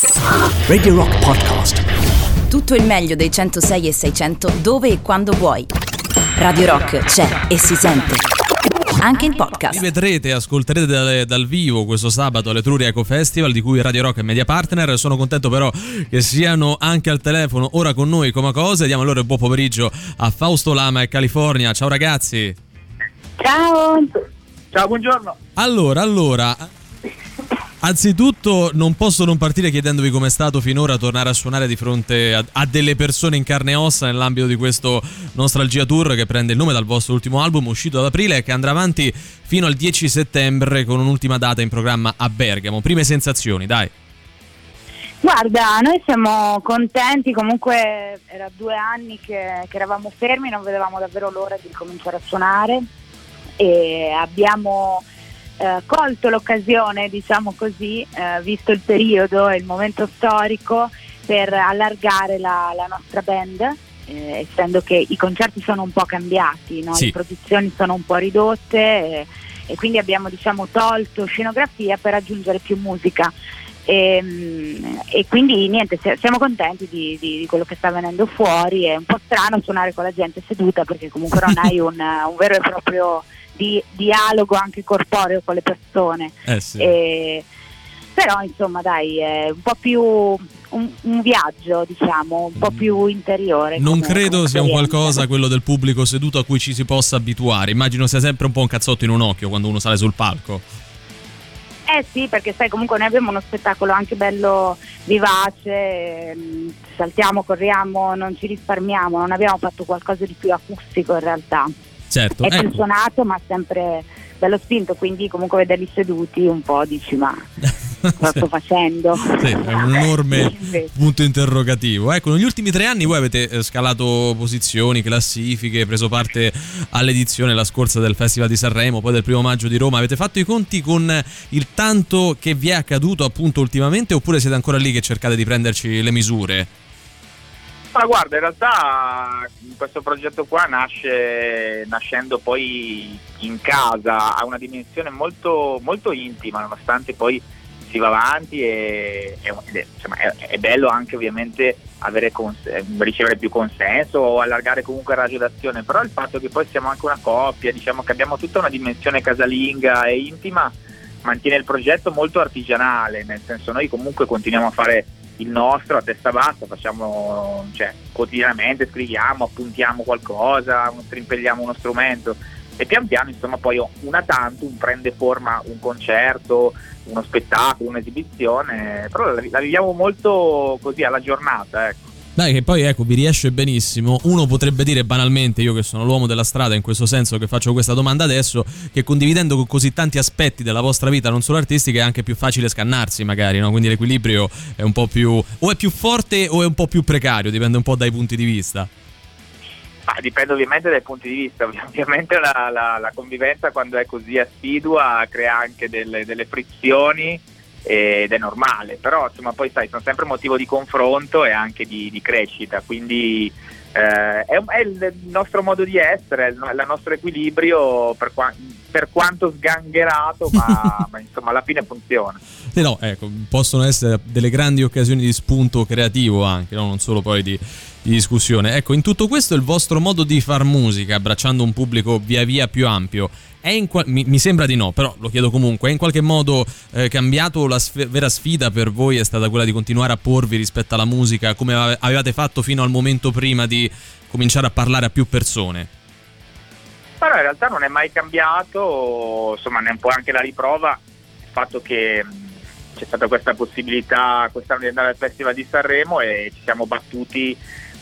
Radio Rock Podcast. Tutto il meglio dei 106 e 600 dove e quando vuoi. Radio Rock c'è e si sente. Anche in podcast. Vi vedrete e ascolterete dal, dal vivo questo sabato all'Etruria Eco Festival di cui Radio Rock è media partner. Sono contento però che siano anche al telefono ora con noi come cose. Diamo allora il buon pomeriggio a Fausto Lama e California. Ciao ragazzi. Ciao. Ciao, buongiorno. Allora, allora, Anzitutto non posso non partire chiedendovi com'è stato finora tornare a suonare di fronte a, a, delle persone in carne e ossa nell'ambito di questo Nostalgia Tour che prende il nome dal vostro ultimo album uscito ad aprile e che andrà avanti fino al 10 settembre con un'ultima data in programma a Bergamo. Prime sensazioni, dai. Guarda, noi siamo contenti, comunque era due anni che, che eravamo fermi, non vedevamo davvero l'ora di cominciare a suonare e abbiamo eh, colto l'occasione, diciamo così, eh, visto il periodo e il momento storico, per allargare la, la nostra band, eh, essendo che i concerti sono un po' cambiati, no? Sì. le produzioni sono un po' ridotte eh, e quindi abbiamo diciamo, tolto scenografia per aggiungere più musica. E, mm, e, quindi niente, siamo contenti di, di, di, quello che sta venendo fuori. È un po' strano suonare con la gente seduta perché comunque non hai un, un vero e proprio di dialogo anche corporeo con le persone. Eh sì. E, però insomma dai, è un po' più un, un viaggio, diciamo, un po' più interiore. Non come- credo come sia un qualcosa quello del pubblico seduto a cui ci si possa abituare. Immagino sia sempre un po' un cazzotto in un occhio quando uno sale sul palco. Eh sì, perché sai comunque noi abbiamo uno spettacolo anche bello vivace, ehm, saltiamo, corriamo, non ci risparmiamo, non abbiamo fatto qualcosa di più acustico in realtà. Certo, È ecco. suonato ma sempre bello spinto, quindi comunque vederli seduti un po' dici ma cosa sto facendo? Sì, è un enorme punto interrogativo. Ecco, negli ultimi tre anni voi avete eh, scalato posizioni, classifiche, preso parte all'edizione la scorsa del Festival di Sanremo, poi del primo maggio di Roma. Avete fatto i conti con il tanto che vi è accaduto appunto ultimamente oppure siete ancora lì che cercate di prenderci le misure? Ma guarda, in realtà questo progetto qua nasce nascendo poi in casa, ha una dimensione molto, molto intima, nonostante poi si va avanti e, e- insomma, è- è bello anche ovviamente cons- ricevere più consenso o allargare comunque il raggio d'azione, però il fatto che poi siamo anche una coppia, diciamo che abbiamo tutta una dimensione casalinga e intima, mantiene il progetto molto artigianale, nel senso noi comunque continuiamo a fare il nostro a testa bassa, facciamo cioè, quotidianamente, scriviamo, appuntiamo qualcosa, strimpelliamo uno strumento e pian piano insomma poi una tantum prende forma un concerto, uno spettacolo, un'esibizione, però la, la viviamo molto così alla giornata, ecco. Dai, che poi ecco, vi riesce benissimo. Uno potrebbe dire banalmente, io che sono l'uomo della strada, in questo senso che faccio questa domanda adesso, che condividendo con così tanti aspetti della vostra vita, non solo artistica, è anche più facile scannarsi, magari, no? Quindi l'equilibrio è un po' più. o è più forte o è un po' più precario, dipende un po' dai punti di vista. Ma dipende ovviamente dai punti di vista, ovviamente la, la- la convivenza quando è così assidua crea anche delle, delle frizioni ed è normale, però insomma poi sai, sono sempre motivo di confronto e anche di, di crescita, quindi eh, è, è il nostro modo di essere, è il, no- il nostro equilibrio per, qua- per quanto sgangherato, ma, ma, insomma alla fine funziona. Sì, no, ecco, possono essere delle grandi occasioni di spunto creativo anche, no? non solo poi di, di discussione. Ecco, in tutto questo il vostro modo di far musica, abbracciando un pubblico via via più ampio, qual- mi, mi sembra di no, però lo chiedo comunque, è in qualche modo eh, cambiato? La sf- vera sfida per voi è stata quella di continuare a porvi rispetto alla musica come ave- avevate fatto fino al momento prima di cominciare a parlare a più persone? Però in realtà non è mai cambiato, insomma ne è un po' anche la riprova il fatto che mh, c'è stata questa possibilità quest'anno di andare al Festival di Sanremo e ci siamo battuti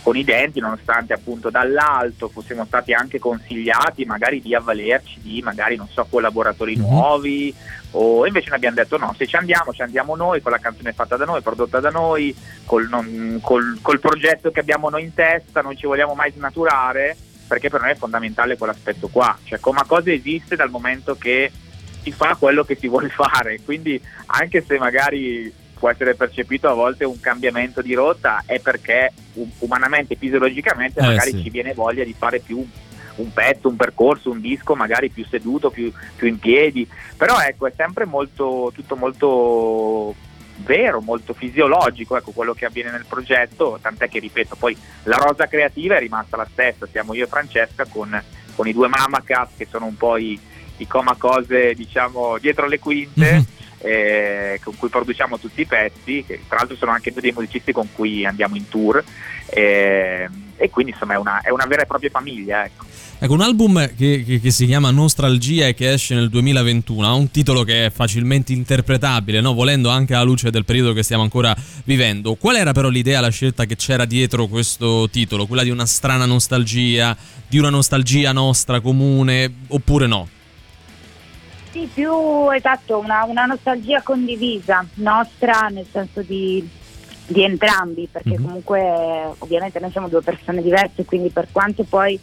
con i denti nonostante appunto dall'alto fossimo stati anche consigliati magari di avvalerci di magari non so collaboratori Mhm. nuovi o invece noi abbiamo detto no se ci andiamo ci andiamo noi con la canzone fatta da noi prodotta da noi col, non- col- col progetto che abbiamo noi in testa non ci vogliamo mai snaturare perché per noi è fondamentale quell'aspetto qua, cioè Coma Cosa esiste dal momento che si fa quello che si vuole fare, quindi anche se magari può essere percepito a volte un cambiamento di rotta è perché um- umanamente, fisiologicamente Eh, magari sì. ci viene voglia di fare più un pezzo, un percorso, un disco magari più seduto, più, più in piedi, però ecco è sempre molto, tutto molto vero, molto fisiologico, ecco quello che avviene nel progetto, tant'è che ripeto, poi la rosa creativa è rimasta la stessa, siamo io e Francesca con, con i due Mamacat che sono un po' i, i comacose diciamo dietro le quinte. Mm-hmm. Eh, con cui produciamo tutti i pezzi, che tra l'altro sono anche due dei musicisti con cui andiamo in tour eh, e quindi insomma è una, è una, vera e propria famiglia. Ecco. Ecco, un album che, che, che, si chiama Nostralgia e che esce nel 2021 ha un titolo che è facilmente interpretabile, no? volendo anche alla luce del periodo che stiamo ancora vivendo. Qual era però l'idea, la scelta che c'era dietro questo titolo? Quella di una strana nostalgia, di una nostalgia nostra comune, oppure no? Sì, più esatto, una, una nostalgia condivisa, nostra nel senso di di entrambi, perché mm-hmm. comunque ovviamente noi siamo due persone diverse, quindi per quanto poi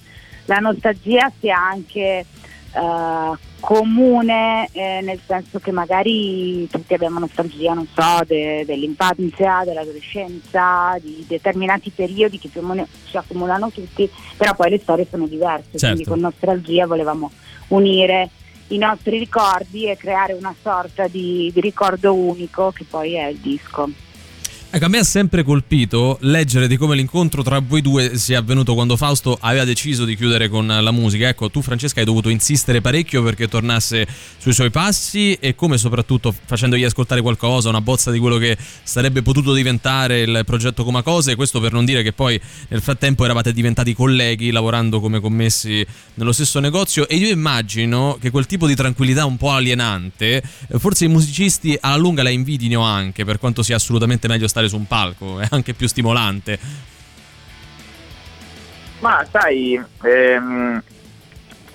la nostalgia sia anche uh, comune, eh, nel senso che magari tutti abbiamo nostalgia, non so, de- dell'infanzia, dell'adolescenza, di determinati periodi che più o meno si accumulano tutti, però poi le storie sono diverse, certo. quindi con nostalgia volevamo unire i nostri ricordi e creare una sorta di, di ricordo unico che poi è il disco. Ecco, a me ha sempre colpito leggere di come l'incontro tra voi due sia avvenuto quando Fausto aveva deciso di chiudere con la musica. Ecco, tu Francesca hai dovuto insistere parecchio perché tornasse sui suoi passi e come soprattutto facendogli ascoltare qualcosa, una bozza di quello che sarebbe potuto diventare il progetto Come Cose. Questo per non dire che poi nel frattempo eravate diventati colleghi lavorando come commessi nello stesso negozio e io immagino che quel tipo di tranquillità un po' alienante, forse i musicisti alla lunga la invidino anche per quanto sia assolutamente meglio stare stare su un palco, è anche più stimolante. Ma sai, ehm,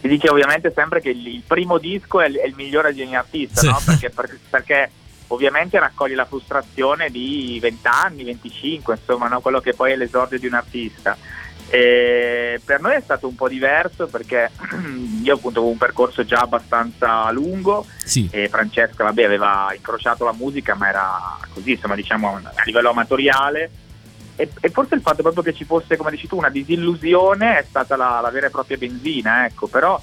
si dice ovviamente sempre che il, primo disco è il, è il migliore di ogni artista, sì. no? perché, perché, perché, ovviamente raccoglie la frustrazione di 20 anni, 25, insomma, no? quello che poi è l'esordio di un artista. E per noi è stato un po' diverso perché io appunto avevo un percorso già abbastanza lungo sì. e Francesca vabbè, aveva incrociato la musica ma era così insomma diciamo a livello amatoriale e, e, forse il fatto proprio che ci fosse come dici tu una disillusione è stata la, la vera e propria benzina ecco però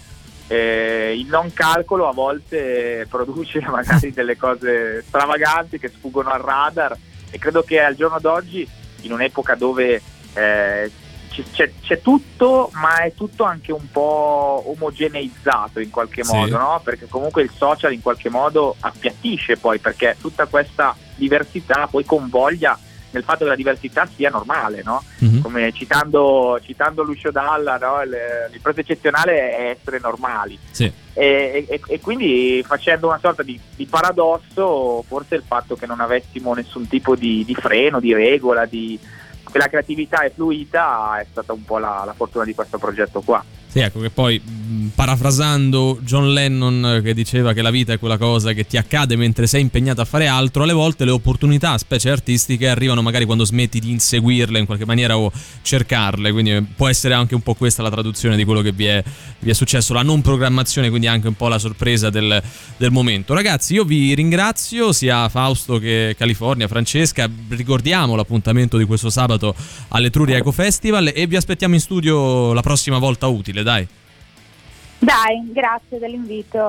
eh, il non calcolo a volte produce magari delle cose stravaganti che sfuggono al radar e credo che al giorno d'oggi in un'epoca dove eh, c'è, c'è, tutto, ma è tutto anche un po' omogeneizzato in qualche sì. modo, no? Perché comunque il social in qualche modo appiattisce poi, perché tutta questa diversità poi convoglia nel fatto che la diversità sia normale, no? Mm-hmm. Come citando, citando Lucio Dalla, no? prezzo eccezionale è essere normali. Sì. E, e, e, quindi facendo una sorta di, di, paradosso, forse il fatto che non avessimo nessun tipo di, di freno, di regola, di, che la creatività è fluita è stata un po' la, la fortuna di questo progetto qua. Sì, ecco che poi parafrasando John Lennon che diceva che la vita è quella cosa che ti accade mentre sei impegnato a fare altro, alle volte le opportunità, specie artistiche, arrivano magari quando smetti di inseguirle in qualche maniera o cercarle, quindi può essere anche un po' questa la traduzione di quello che vi è, vi è successo, la non programmazione, quindi anche un po' la sorpresa del, del momento. Ragazzi, io vi ringrazio sia Fausto che California, Francesca, ricordiamo l'appuntamento di questo sabato all'Etruria Eco Festival e vi aspettiamo in studio la prossima volta utile dai. Dai, grazie dell'invito.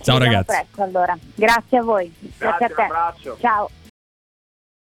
Ciao ragazzi. Presto, allora. Grazie a voi. Grazie, grazie a te. Un abbraccio. Ciao.